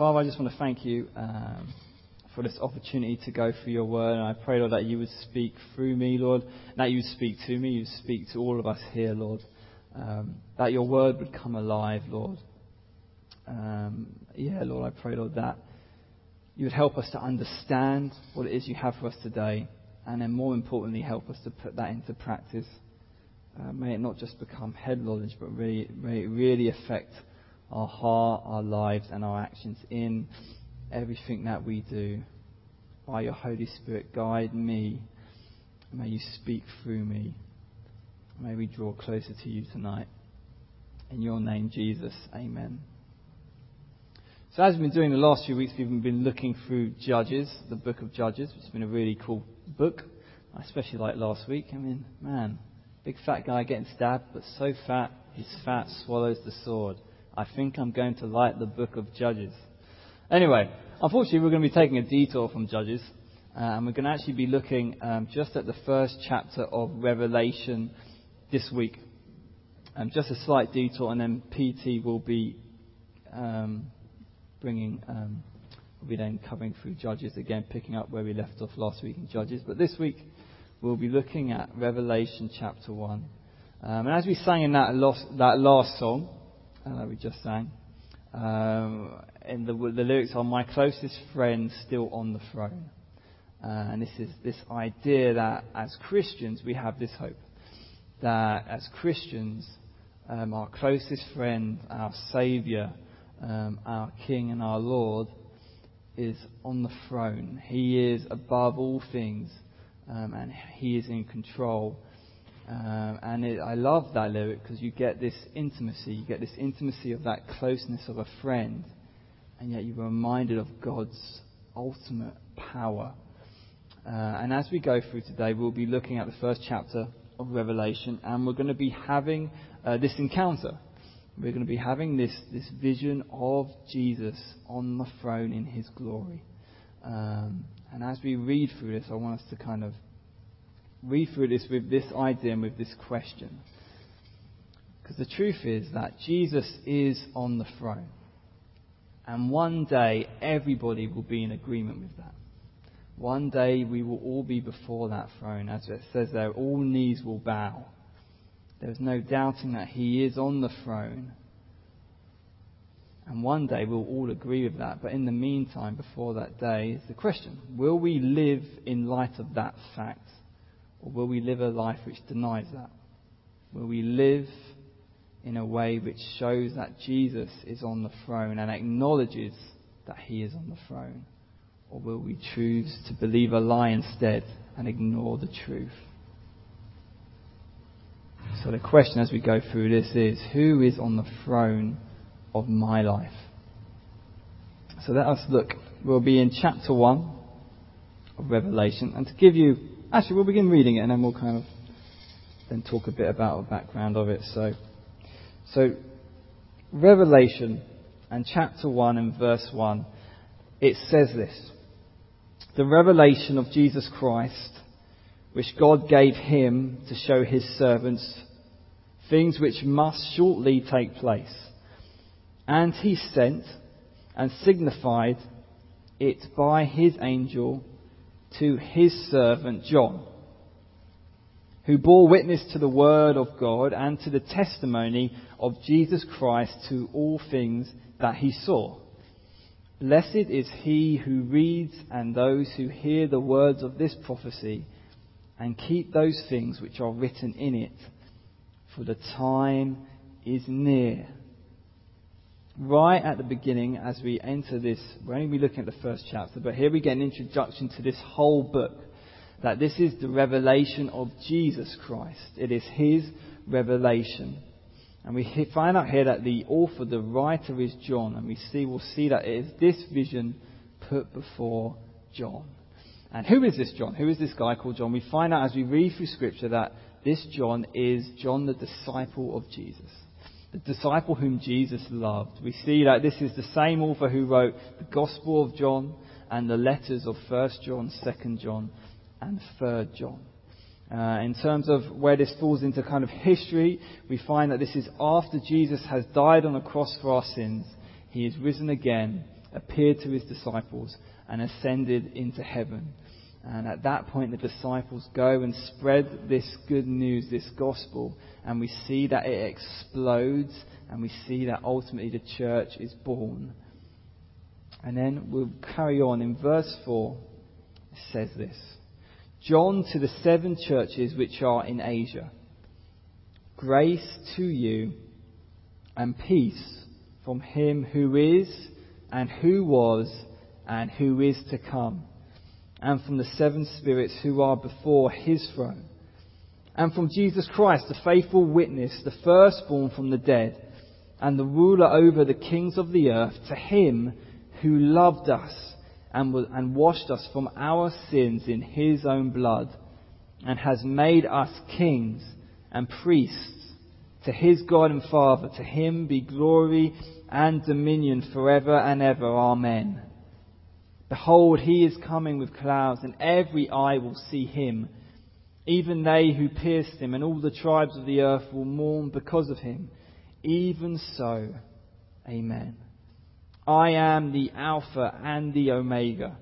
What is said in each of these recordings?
Father, I just want to thank you um, for this opportunity to go through your word. And I pray, Lord, that you would speak through me, Lord, that you would speak to me, you would speak to all of us here, Lord. Um, that your word would come alive, Lord. Um, yeah, Lord, I pray, Lord, that you would help us to understand what it is you have for us today, and then more importantly, help us to put that into practice. Uh, may it not just become head knowledge, but really, may it really affect our heart, our lives, and our actions in everything that we do. By your Holy Spirit, guide me. May you speak through me. May we draw closer to you tonight. In your name, Jesus. Amen. So, as we've been doing the last few weeks, we've been looking through Judges, the book of Judges, which has been a really cool book. I especially like last week. I mean, man, big fat guy getting stabbed, but so fat, his fat swallows the sword. I think I'm going to like the book of Judges. Anyway, unfortunately, we're going to be taking a detour from Judges, uh, and we're going to actually be looking um, just at the first chapter of Revelation this week. Um, just a slight detour, and then PT will be um, bringing, um, we'll be then covering through Judges again, picking up where we left off last week in Judges. But this week, we'll be looking at Revelation chapter 1. Um, and as we sang in that that last song uh, that we just sang, um, and the, the lyrics are, My closest friend still on the throne. Uh, and this is this idea that as Christians we have this hope. That as Christians, um, our closest friend, our Saviour, um, our King and our Lord is on the throne. He is above all things um, and He is in control. Um, and it, I love that lyric because you get this intimacy. You get this intimacy of that closeness of a friend, and yet you're reminded of God's ultimate power. Uh, and as we go through today, we'll be looking at the first chapter of Revelation, and we're going to be having uh, this encounter we're going to be having this, this vision of Jesus on the throne in his glory. Um, and as we read through this, I want us to kind of read through this with this idea and with this question. Because the truth is that Jesus is on the throne. And one day, everybody will be in agreement with that. One day, we will all be before that throne. As it says there, all knees will bow. There's no doubting that He is on the throne. And one day we'll all agree with that. But in the meantime, before that day, is the question will we live in light of that fact? Or will we live a life which denies that? Will we live in a way which shows that Jesus is on the throne and acknowledges that He is on the throne? Or will we choose to believe a lie instead and ignore the truth? So the question as we go through this is who is on the throne of my life? So let us look. We'll be in chapter 1 of Revelation. And to give you, actually, we'll begin reading it and then we'll kind of then talk a bit about the background of it. So, so Revelation and chapter 1 and verse 1, it says this The revelation of Jesus Christ, which God gave him to show his servants things which must shortly take place. And he sent and signified it by his angel to his servant John, who bore witness to the word of God and to the testimony of Jesus Christ to all things that he saw. Blessed is he who reads and those who hear the words of this prophecy and keep those things which are written in it for the time is near. Right at the beginning, as we enter this, we're only looking at the first chapter, but here we get an introduction to this whole book. That this is the revelation of Jesus Christ. It is His revelation. And we find out here that the author, the writer is John, and we see, we'll see that it is this vision put before John. And who is this John? Who is this guy called John? We find out as we read through Scripture that this John is John, the disciple of Jesus. The disciple whom Jesus loved. We see that this is the same author who wrote the Gospel of John and the letters of 1st John, 2nd John, and 3rd John. Uh, in terms of where this falls into kind of history, we find that this is after Jesus has died on the cross for our sins. He is risen again, appeared to his disciples, and ascended into heaven. And at that point, the disciples go and spread this good news, this gospel, and we see that it explodes, and we see that ultimately the church is born. And then we'll carry on in verse 4. It says this John to the seven churches which are in Asia. Grace to you and peace from him who is, and who was, and who is to come, and from the seven spirits who are before his throne, and from Jesus Christ, the faithful witness, the firstborn from the dead, and the ruler over the kings of the earth, to him who loved us and, and washed us from our sins in his own blood, and has made us kings and priests to his God and Father, to him be glory and dominion forever and ever. Amen. Behold, he is coming with clouds, and every eye will see him, even they who pierced him, and all the tribes of the earth will mourn because of him. Even so, Amen. I am the Alpha and the Omega,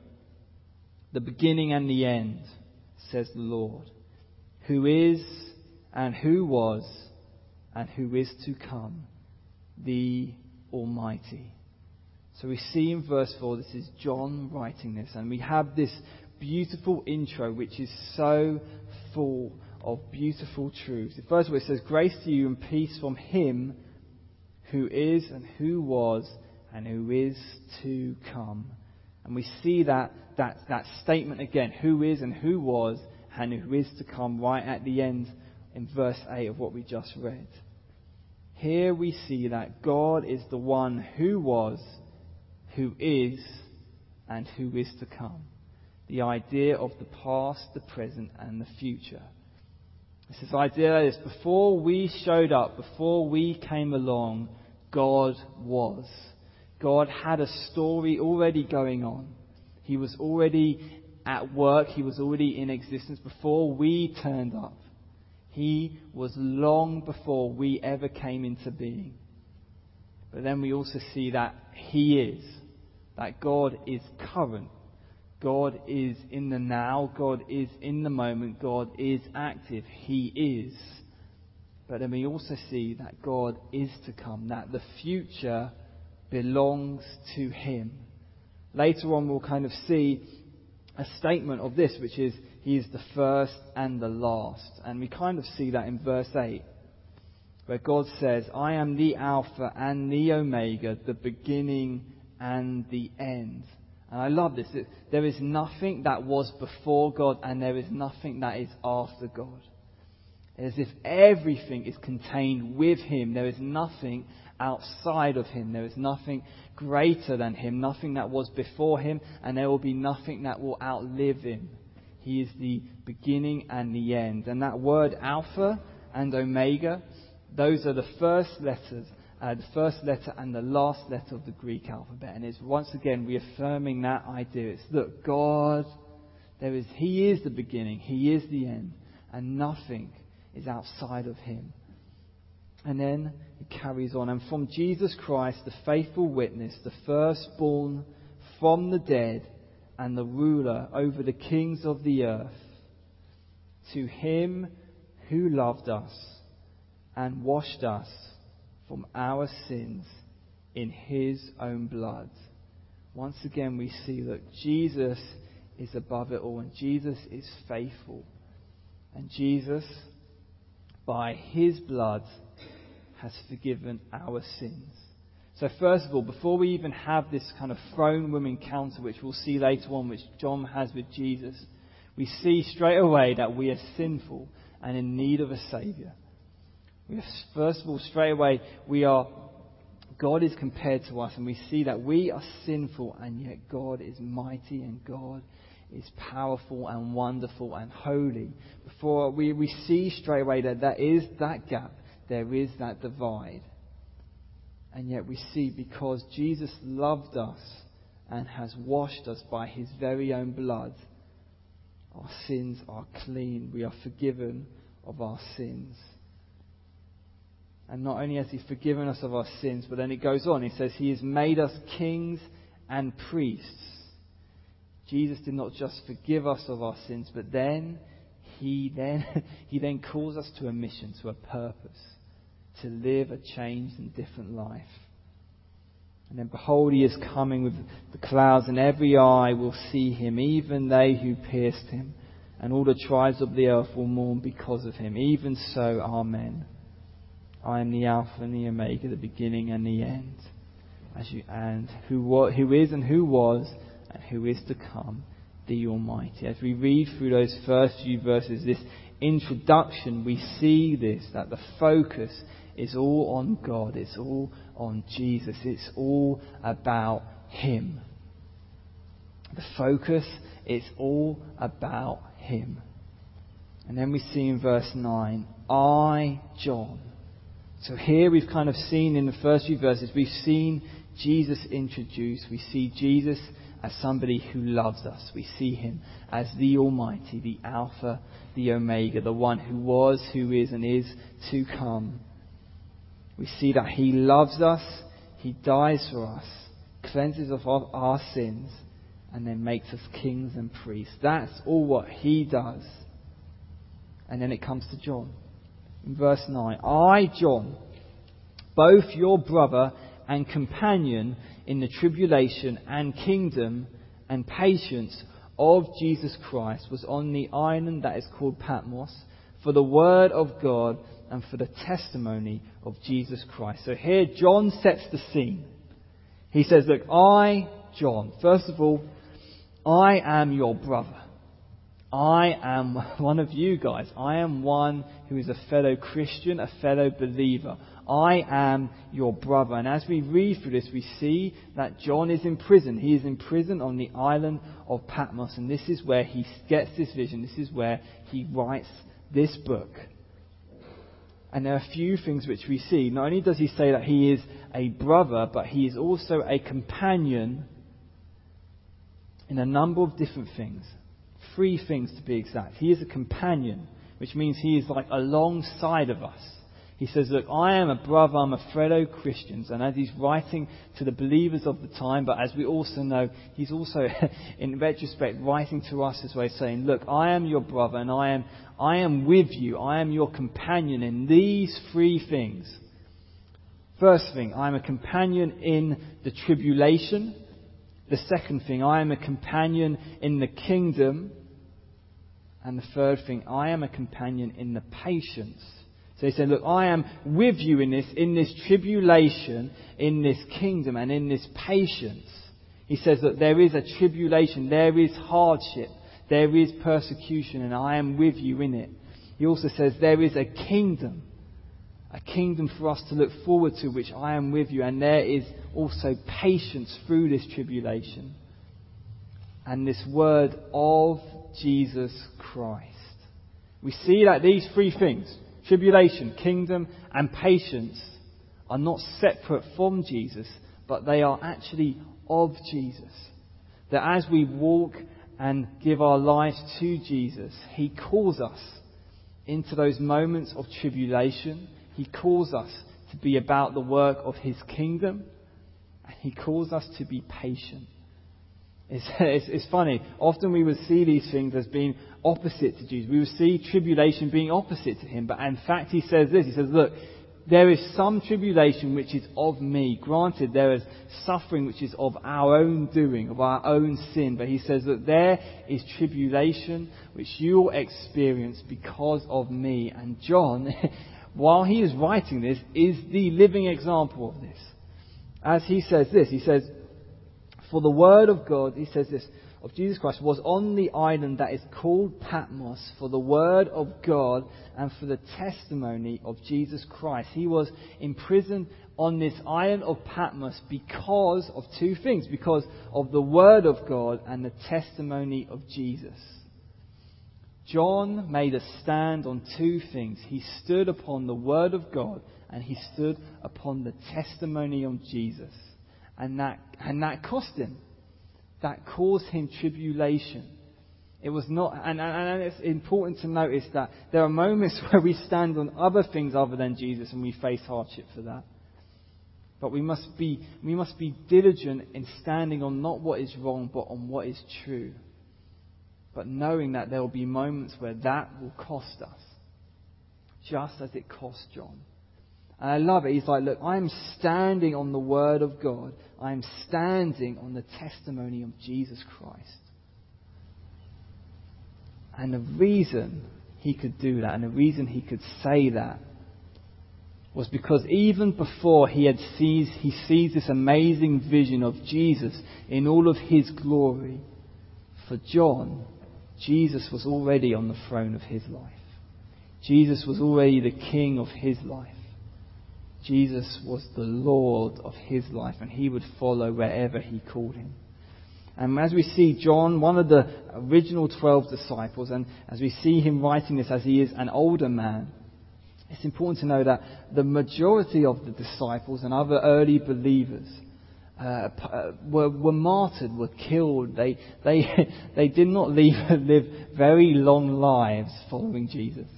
the beginning and the end, says the Lord, who is and who was and who is to come, the Almighty. So we see in verse 4, this is John writing this, and we have this beautiful intro which is so full of beautiful truths. The First of all, it says, Grace to you and peace from Him who is and who was and who is to come. And we see that, that, that statement again, who is and who was and who is to come, right at the end in verse 8 of what we just read. Here we see that God is the one who was, who is, and who is to come. The idea of the past, the present, and the future. It's this idea is before we showed up, before we came along, God was. God had a story already going on. He was already at work. He was already in existence before we turned up. He was long before we ever came into being. But then we also see that He is. That God is current. God is in the now. God is in the moment. God is active. He is. But then we also see that God is to come. That the future belongs to Him. Later on, we'll kind of see a statement of this, which is He is the first and the last. And we kind of see that in verse 8, where God says, I am the Alpha and the Omega, the beginning and the end. And I love this. There is nothing that was before God, and there is nothing that is after God. As if everything is contained with Him. There is nothing outside of him. There is nothing greater than him, nothing that was before him, and there will be nothing that will outlive him. He is the beginning and the end. And that word Alpha and Omega, those are the first letters, uh, the first letter and the last letter of the Greek alphabet. And it's once again reaffirming that idea. It's look, God, there is, He is the beginning, He is the end, and nothing is outside of Him. And then it carries on. And from Jesus Christ, the faithful witness, the firstborn from the dead, and the ruler over the kings of the earth, to him who loved us and washed us from our sins in his own blood. Once again, we see that Jesus is above it all, and Jesus is faithful. And Jesus, by his blood, has forgiven our sins. So, first of all, before we even have this kind of throne room encounter, which we'll see later on, which John has with Jesus, we see straight away that we are sinful and in need of a Saviour. First of all, straight away, we are, God is compared to us, and we see that we are sinful, and yet God is mighty and God is powerful and wonderful and holy. Before we, we see straight away that there is that gap there is that divide. And yet we see because Jesus loved us and has washed us by his very own blood, our sins are clean. We are forgiven of our sins. And not only has he forgiven us of our sins, but then it goes on. He says he has made us kings and priests. Jesus did not just forgive us of our sins, but then he then he then calls us to a mission, to a purpose, to live a changed and different life. And then behold, he is coming with the clouds, and every eye will see him, even they who pierced him, and all the tribes of the earth will mourn because of him. Even so, Amen. I am the Alpha and the Omega, the beginning and the end. As you, and who, who is and who was and who is to come, the Almighty. As we read through those first few verses, this introduction, we see this, that the focus is all on God. It's all on Jesus. It's all about Him. The focus is all about Him. And then we see in verse 9, I, John. So here we've kind of seen in the first few verses, we've seen Jesus introduced. We see Jesus as somebody who loves us. We see him as the Almighty, the Alpha, the Omega, the one who was, who is, and is to come. We see that he loves us, he dies for us, cleanses us of our sins, and then makes us kings and priests. That's all what he does. And then it comes to John. Verse 9, I, John, both your brother and companion in the tribulation and kingdom and patience of Jesus Christ was on the island that is called Patmos for the word of God and for the testimony of Jesus Christ. So here John sets the scene. He says, Look, I, John, first of all, I am your brother. I am one of you guys. I am one who is a fellow Christian, a fellow believer. I am your brother. And as we read through this, we see that John is in prison. He is in prison on the island of Patmos. And this is where he gets this vision. This is where he writes this book. And there are a few things which we see. Not only does he say that he is a brother, but he is also a companion in a number of different things. Three things to be exact. He is a companion, which means he is like alongside of us. He says, Look, I am a brother, I'm a fellow Christian. And as he's writing to the believers of the time, but as we also know, he's also, in retrospect, writing to us as well, saying, Look, I am your brother, and I am, I am with you, I am your companion in these three things. First thing, I am a companion in the tribulation. The second thing, I am a companion in the kingdom. And the third thing, I am a companion in the patience so he said, Look, I am with you in this, in this tribulation, in this kingdom, and in this patience. He says that there is a tribulation, there is hardship, there is persecution, and I am with you in it. He also says there is a kingdom, a kingdom for us to look forward to, which I am with you, and there is also patience through this tribulation. And this word of Jesus Christ. We see that these three things, Tribulation, kingdom, and patience are not separate from Jesus, but they are actually of Jesus. That as we walk and give our lives to Jesus, He calls us into those moments of tribulation. He calls us to be about the work of His kingdom, and He calls us to be patient. It's, it's, it's, funny. Often we would see these things as being opposite to Jesus. We would see tribulation being opposite to him. But in fact, he says this. He says, look, there is some tribulation which is of me. Granted, there is suffering which is of our own doing, of our own sin. But he says that there is tribulation which you will experience because of me. And John, while he is writing this, is the living example of this. As he says this, he says, for the word of God, he says this, of Jesus Christ was on the island that is called Patmos for the word of God and for the testimony of Jesus Christ. He was imprisoned on this island of Patmos because of two things because of the word of God and the testimony of Jesus. John made a stand on two things. He stood upon the word of God and he stood upon the testimony of Jesus and that, and that cost him. That caused him tribulation. It was not, and, and, it's important to notice that there are moments where we stand on other things other than Jesus and we face hardship for that. But we must be, we must be diligent in standing on not what is wrong, but on what is true. But knowing that there will be moments where that will cost us, just as it cost John. And I love it. He's like, look, I'm standing on the Word of God. I'm standing on the testimony of Jesus Christ. And the reason he could do that, and the reason he could say that, was because even before he had sees, he sees this amazing vision of Jesus in all of his glory, for John, Jesus was already on the throne of his life. Jesus was already the king of his life. Jesus was the Lord of his life, and he would follow wherever he called him. And as we see John, one of the original 12 disciples, and as we see him writing this as he is an older man, it's important to know that the majority of the disciples and other early believers uh, uh were, were martyred, were killed. They, they, they did not leave, live very long lives following Jesus.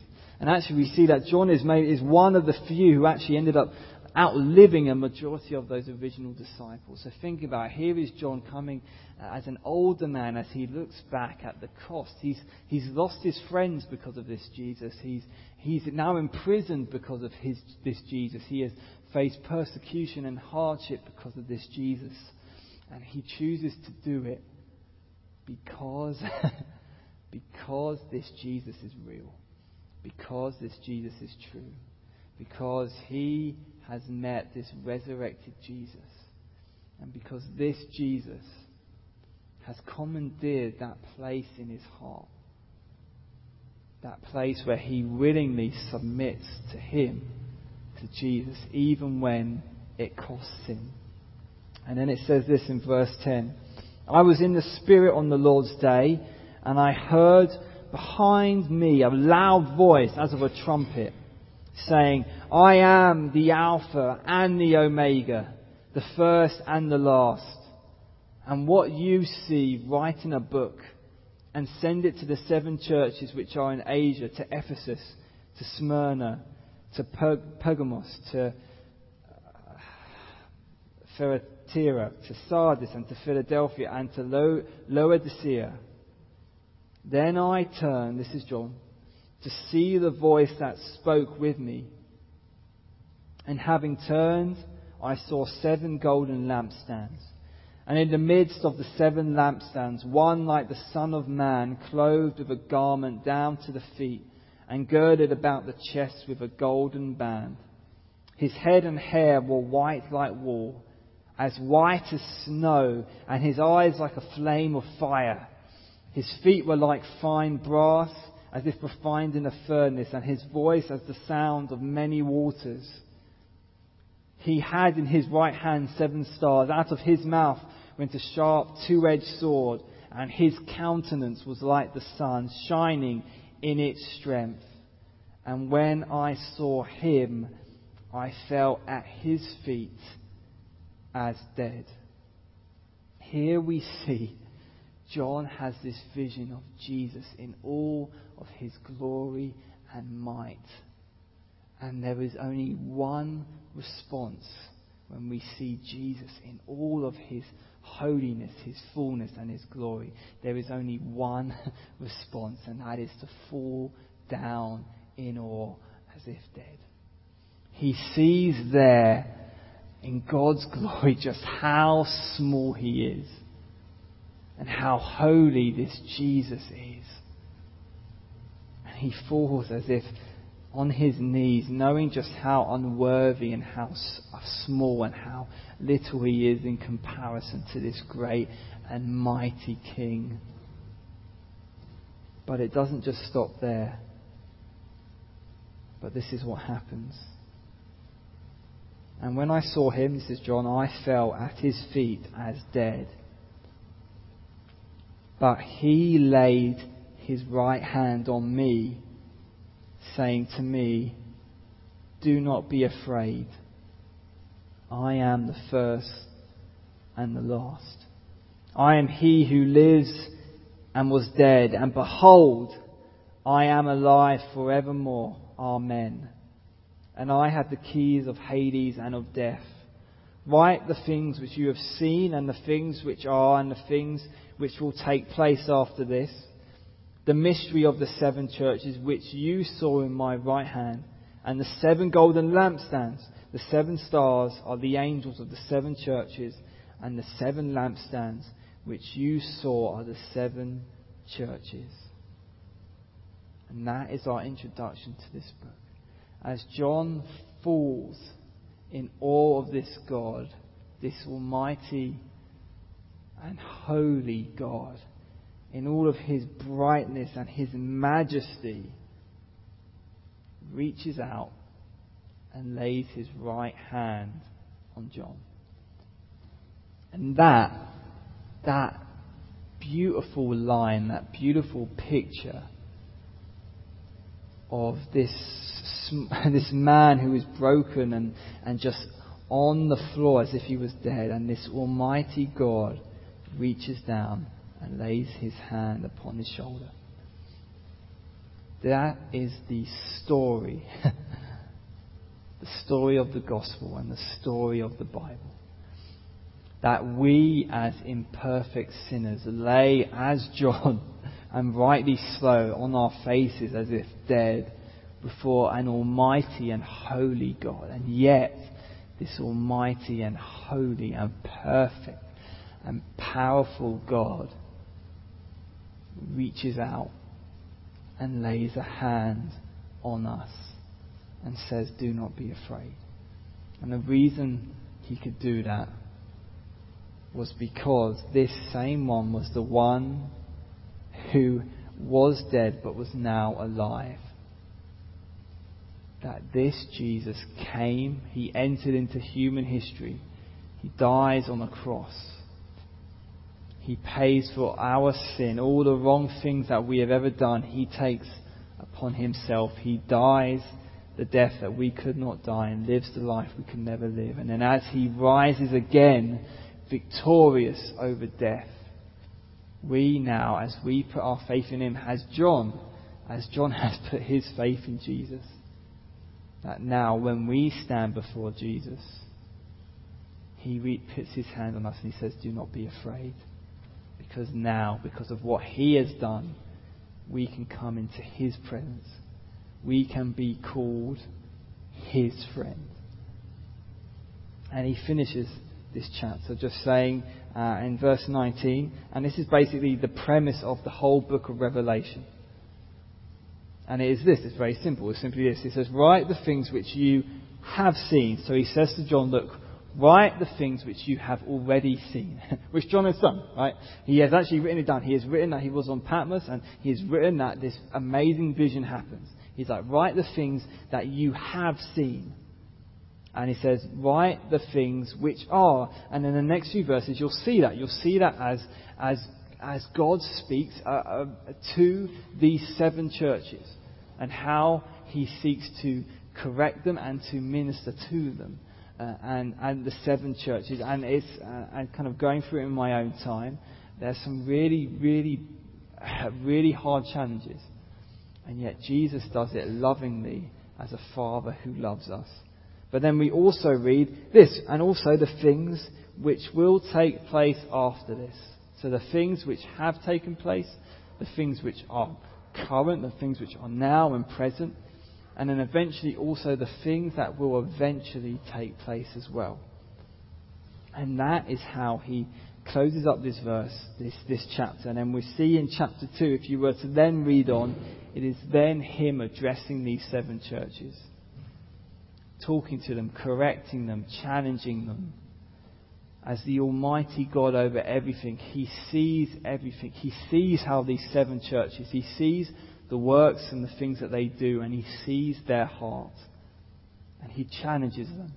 And actually, we see that John is, made, is one of the few who actually ended up outliving a majority of those original disciples. So think about it. Here is John coming uh, as an older man as he looks back at the cost. He's, he's lost his friends because of this Jesus. He's, he's now imprisoned because of his, this Jesus. He has faced persecution and hardship because of this Jesus. And he chooses to do it because, because this Jesus is real because this Jesus is true, because he has met this resurrected Jesus, and because this Jesus has commandeered that place in his heart, that place where he willingly submits to him, to Jesus, even when it costs him. And then it says this in verse 10 I was in the Spirit on the Lord's day, and I heard behind me a loud voice as of a trumpet saying, I am the Alpha and the Omega, the first and the last. And what you see, write in a book and send it to the seven churches which are in Asia, to Ephesus, to Smyrna, to Pergamos, to uh, Thyatira, to Sardis, and to Philadelphia, and to Lo- Laodicea. Then I turned, this is John, to see the voice that spoke with me. And having turned, I saw seven golden lampstands. And in the midst of the seven lampstands, one like the Son of Man, clothed with a garment down to the feet, and girded about the chest with a golden band. His head and hair were white like wool, as white as snow, and his eyes like a flame of fire. His feet were like fine brass, as if refined in a furnace, and his voice as the sound of many waters. He had in his right hand seven stars. Out of his mouth went a sharp two edged sword, and his countenance was like the sun, shining in its strength. And when I saw him, I fell at his feet as dead. Here we see John has this vision of Jesus in all of his glory and might. And there is only one response when we see Jesus in all of his holiness, his fullness, and his glory. There is only one response, and that is to fall down in awe as if dead. He sees there in God's glory just how small he is and how holy this Jesus is. And he falls as if on his knees, knowing just how unworthy and how uh, small and how little he is in comparison to this great and mighty King. But it doesn't just stop there. But this is what happens. And when I saw him, this is John, I fell at his feet as dead. But he laid his right hand on me, saying to me, Do not be afraid. I am the first and the last. I am he who lives and was dead, and behold, I am alive forevermore. Amen. And I have the keys of Hades and of death. Write the things which you have seen, and the things which are, and the things which will take place after this. The mystery of the seven churches which you saw in my right hand, and the seven golden lampstands. The seven stars are the angels of the seven churches, and the seven lampstands which you saw are the seven churches. And that is our introduction to this book. As John falls in awe of this God, this almighty and holy God, in all of his brightness and his majesty, reaches out and lays his right hand on John. And that, that beautiful line, that beautiful picture of this, this man who is broken and, and just on the floor as if he was dead, and this Almighty God reaches down and lays his hand upon his shoulder. That is the story, the story of the gospel and the story of the Bible. That we, as imperfect sinners, lay as John and rightly so on our faces as if dead before an almighty and holy God. And yet, this almighty and holy and perfect and powerful God reaches out and lays a hand on us and says, Do not be afraid. And the reason he could do that was because this same one was the one who was dead but was now alive. That this Jesus came, he entered into human history, he dies on a cross. He pays for our sin, all the wrong things that we have ever done, he takes upon himself. He dies the death that we could not die and lives the life we could never live. And then as he rises again, victorious over death, we now, as we put our faith in Him, as John, as John has put his faith in Jesus, that now when we stand before Jesus, He puts His hand on us and He says, Do not be afraid. Because now, because of what He has done, we can come into His presence. We can be called His friend. And He finishes this chapter just saying, uh, in verse 19, and this is basically the premise of the whole book of Revelation. And it is this, it's very simple. It's simply this. He says, Write the things which you have seen. So he says to John, Look, write the things which you have already seen, which John has done, right? He has actually written it down. He has written that he was on Patmos, and he has written that this amazing vision happens. He's like, Write the things that you have seen. And he says, write the things which are. And in the next few verses, you'll see that. You'll see that as, as, as God speaks uh, uh, to these seven churches and how he seeks to correct them and to minister to them. Uh, and, and the seven churches. And it's, uh, and kind of going through it in my own time, there's some really, really, really hard challenges. And yet Jesus does it lovingly as a father who loves us. But then we also read this, and also the things which will take place after this. So the things which have taken place, the things which are current, the things which are now and present, and then eventually also the things that will eventually take place as well. And that is how he closes up this verse, this, this chapter. And then we see in chapter 2, if you were to then read on, it is then him addressing these seven churches talking to them, correcting them, challenging them. As the Almighty God over everything, He sees everything. He sees how these seven churches, He sees the works and the things that they do, and He sees their heart. And He challenges them.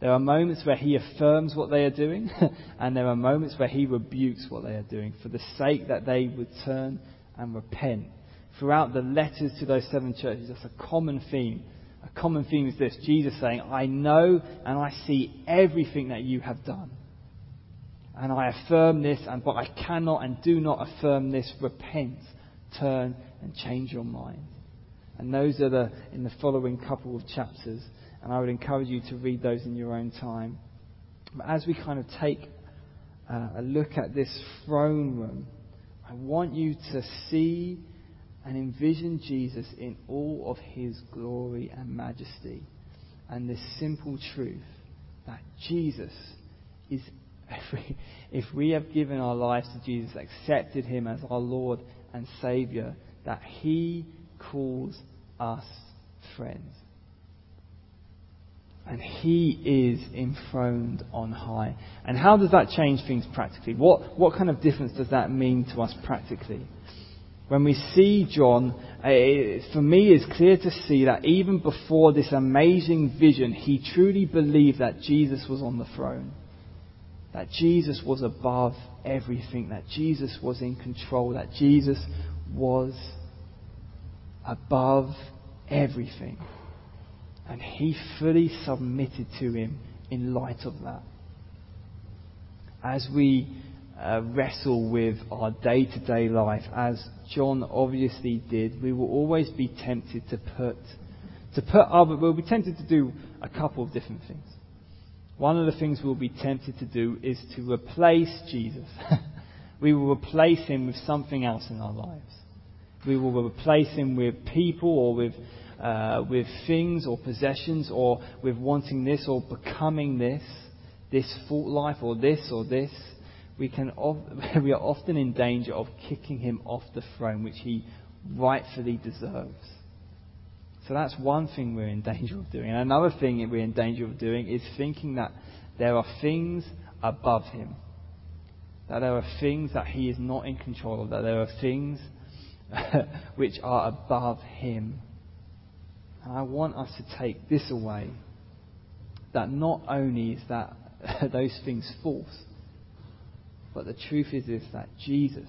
There are moments where He affirms what they are doing, and there are moments where He rebukes what they are doing for the sake that they would turn and repent. Throughout the letters to those seven churches, that's a common theme a common theme is this Jesus saying, I know and I see everything that you have done. And I affirm this, and but I cannot and do not affirm this. Repent, turn, and change your mind. And those are the in the following couple of chapters, and I would encourage you to read those in your own time. But as we kind of take uh, a look at this throne room, I want you to see and envision Jesus in all of his glory and majesty. And this simple truth that Jesus is, if we, if we have given our lives to Jesus, accepted him as our Lord and Saviour, that he calls us friends. And he is enthroned on high. And how does that change things practically? What, what kind of difference does that mean to us practically? When we see John, uh, for me it's clear to see that even before this amazing vision, he truly believed that Jesus was on the throne. That Jesus was above everything. That Jesus was in control. That Jesus was above everything. And he fully submitted to him in light of that. As we uh, wrestle with our day to day life, as John obviously did, we will always be tempted to put, to put other, we'll be tempted to do a couple of different things. One of the things we'll be tempted to do is to replace Jesus. we will replace him with something else in our lives. We will replace him with people or with, uh, with things or possessions or with wanting this or becoming this, this thought life or this or this we, can, we are often in danger of kicking him off the throne, which he rightfully deserves. So that's one thing we're in danger of doing. And another thing we're in danger of doing is thinking that there are things above him. That there are things that he is not in control of. That there are things which are above him. And I want us to take this away. That not only is that those things false, but the truth is this that Jesus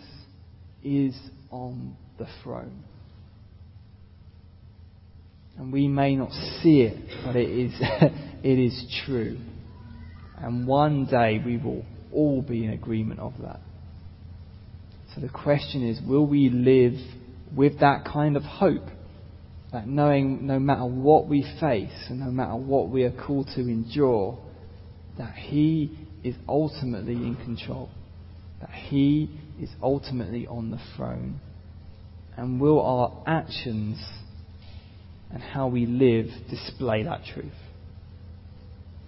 is on the throne. And we may not see it, but it is, it is true. And one day we will all be in agreement of that. So the question is will we live with that kind of hope? That knowing no matter what we face and no matter what we are called to endure, that He is ultimately in control that He is ultimately on the throne? And will our actions and how we live display that truth?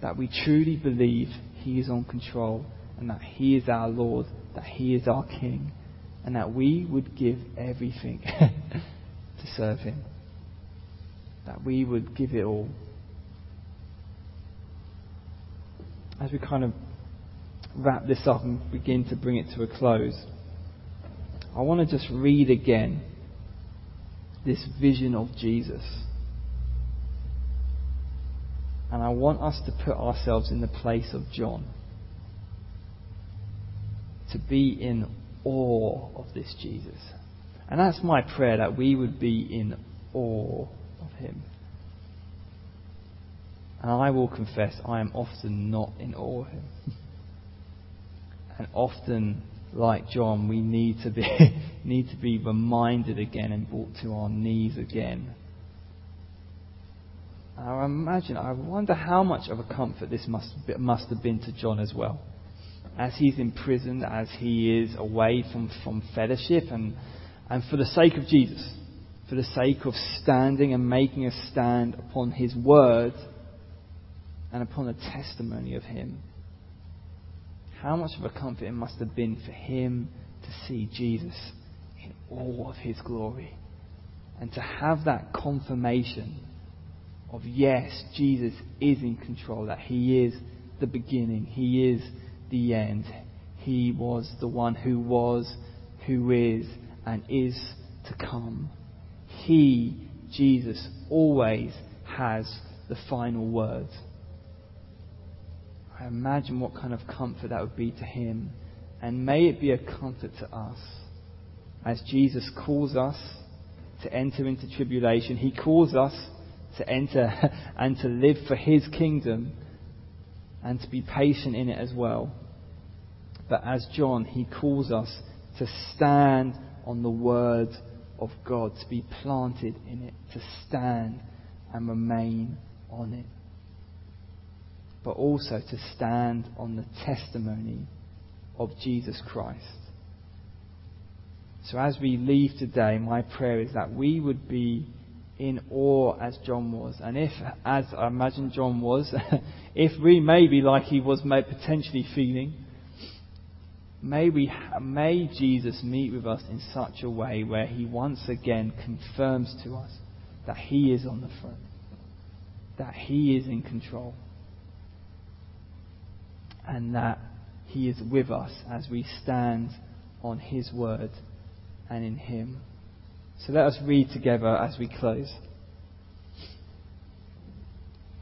That we truly believe He is on control and that He is our Lord, that He is our King, and that we would give everything to serve Him. That we would give it all. As we kind of wrap this up and begin to bring it to a close, I want to just read again this vision of Jesus. And I want us to put ourselves in the place of John. To be in awe of this Jesus. And that's my prayer that we would be in awe of him. And I will confess I am often not in awe of him. And often, like John, we need to be, need to be reminded again and brought to our knees again. I imagine, I wonder how much of a comfort this must, must have been to John as well. As he's imprisoned, as he is away from, from fellowship, and, and for the sake of Jesus, for the sake of standing and making a stand upon his word and upon the testimony of him. How much of a comfort it must have been for him to see Jesus in all of his glory. And to have that confirmation of yes, Jesus is in control, that he is the beginning, he is the end. He was the one who was, who is, and is to come. He, Jesus, always has the final word. I imagine what kind of comfort that would be to him. And may it be a comfort to us as Jesus calls us to enter into tribulation. He calls us to enter and to live for his kingdom and to be patient in it as well. But as John, he calls us to stand on the word of God, to be planted in it, to stand and remain on it. but also to stand on the testimony of Jesus Christ. So as we leave today, my prayer is that we would be in awe as John was. And if, as I imagine John was, if we may be like he was potentially feeling, may, we, may Jesus meet with us in such a way where he once again confirms to us that he is on the throne, that he is in control, and that he is with us as we stand on his word and in him. So let us read together as we close.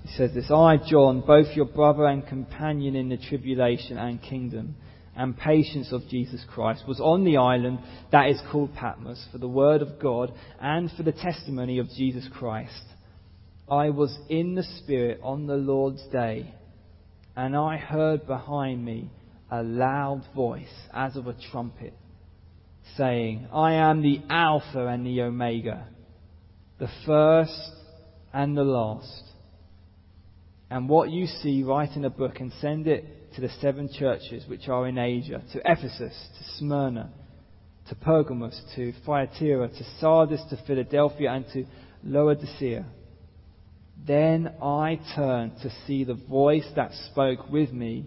He says this I, John, both your brother and companion in the tribulation and kingdom and patience of Jesus Christ, was on the island that is called Patmos for the word of God and for the testimony of Jesus Christ. I was in the Spirit on the Lord's day, and I heard behind me a loud voice as of a trumpet saying, I am the Alpha and the Omega, the first and the last. And what you see, write in a book and send it to the seven churches which are in Asia, to Ephesus, to Smyrna, to Pergamos, to Thyatira, to Sardis, to Philadelphia, and to Laodicea. Then I turned to see the voice that spoke with me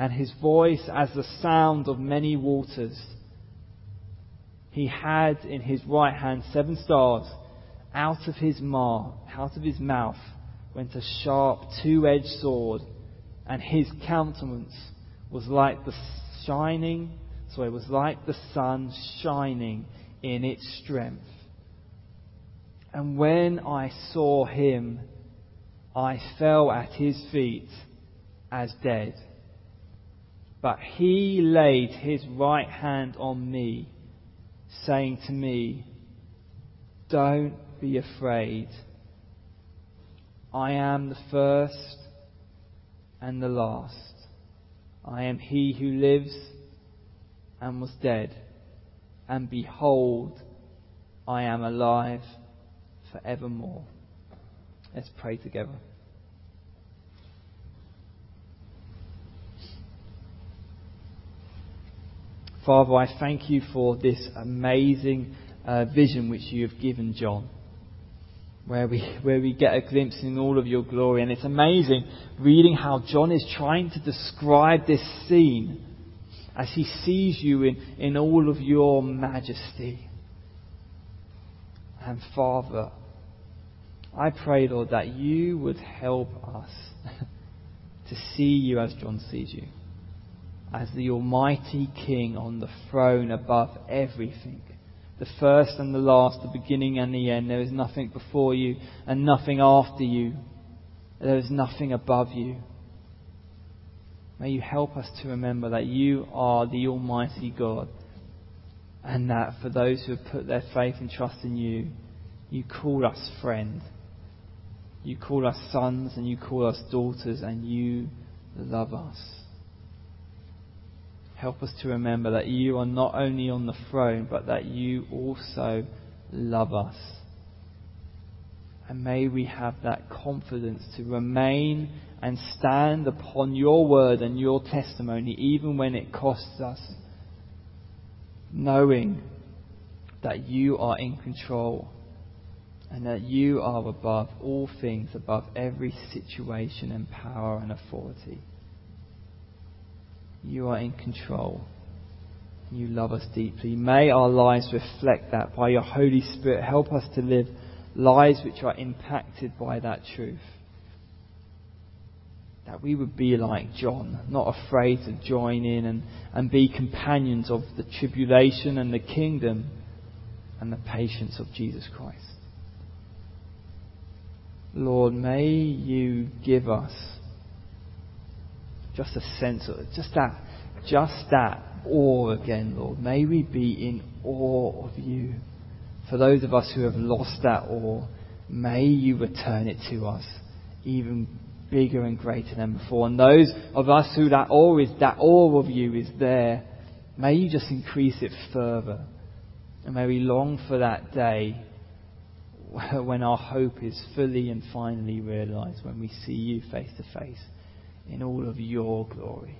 and his voice as the sound of many waters. He had in his right hand seven stars. Out of his mouth, out of his mouth went a sharp two-edged sword, and his countenance was like the shining, so it was like the sun shining in its strength. And when I saw him, I fell at his feet as dead. But he laid his right hand on me, saying to me, Don't be afraid. I am the first and the last. I am he who lives and was dead. And behold, I am alive forevermore. Let's pray together. Father, I thank you for this amazing uh, vision which you have given John, where we, where we get a glimpse in all of your glory. And it's amazing reading how John is trying to describe this scene as he sees you in, in all of your majesty. And Father, I pray, Lord, that you would help us to see you as John sees you as the Almighty King on the throne above everything. The first and the last, the beginning and the end. There is nothing before you and nothing after you. There is nothing above you. May you help us to remember that you are the Almighty God and that for those who have put their faith and trust in you, you call us friend. You call us sons and you call us daughters and you love us. Help us to remember that you are not only on the throne, but that you also love us. And may we have that confidence to remain and stand upon your word and your testimony, even when it costs us, knowing that you are in control and that you are above all things, above every situation and power and authority. You are in control. You love us deeply. May our lives reflect that by your Holy Spirit. Help us to live lives which are impacted by that truth. That we would be like John, not afraid to join in and, and be companions of the tribulation and the kingdom and the patience of Jesus Christ. Lord, may you give us just a sense of just that, just that awe again, Lord. May we be in awe of you. For those of us who have lost that awe, may you return it to us even bigger and greater than before. And those of us who that awe is, that awe of you is there, may you just increase it further. And may we long for that day when our hope is fully and finally realized, when we see you face to face in all of your glory.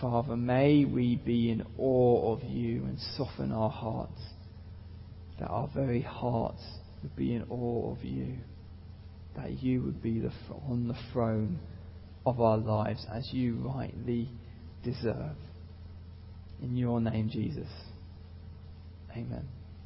Father, may we be in awe of you and soften our hearts, that our very hearts would be in awe of you, that you would be the, on the throne of our lives as you rightly deserve. In your name, Jesus. Amen.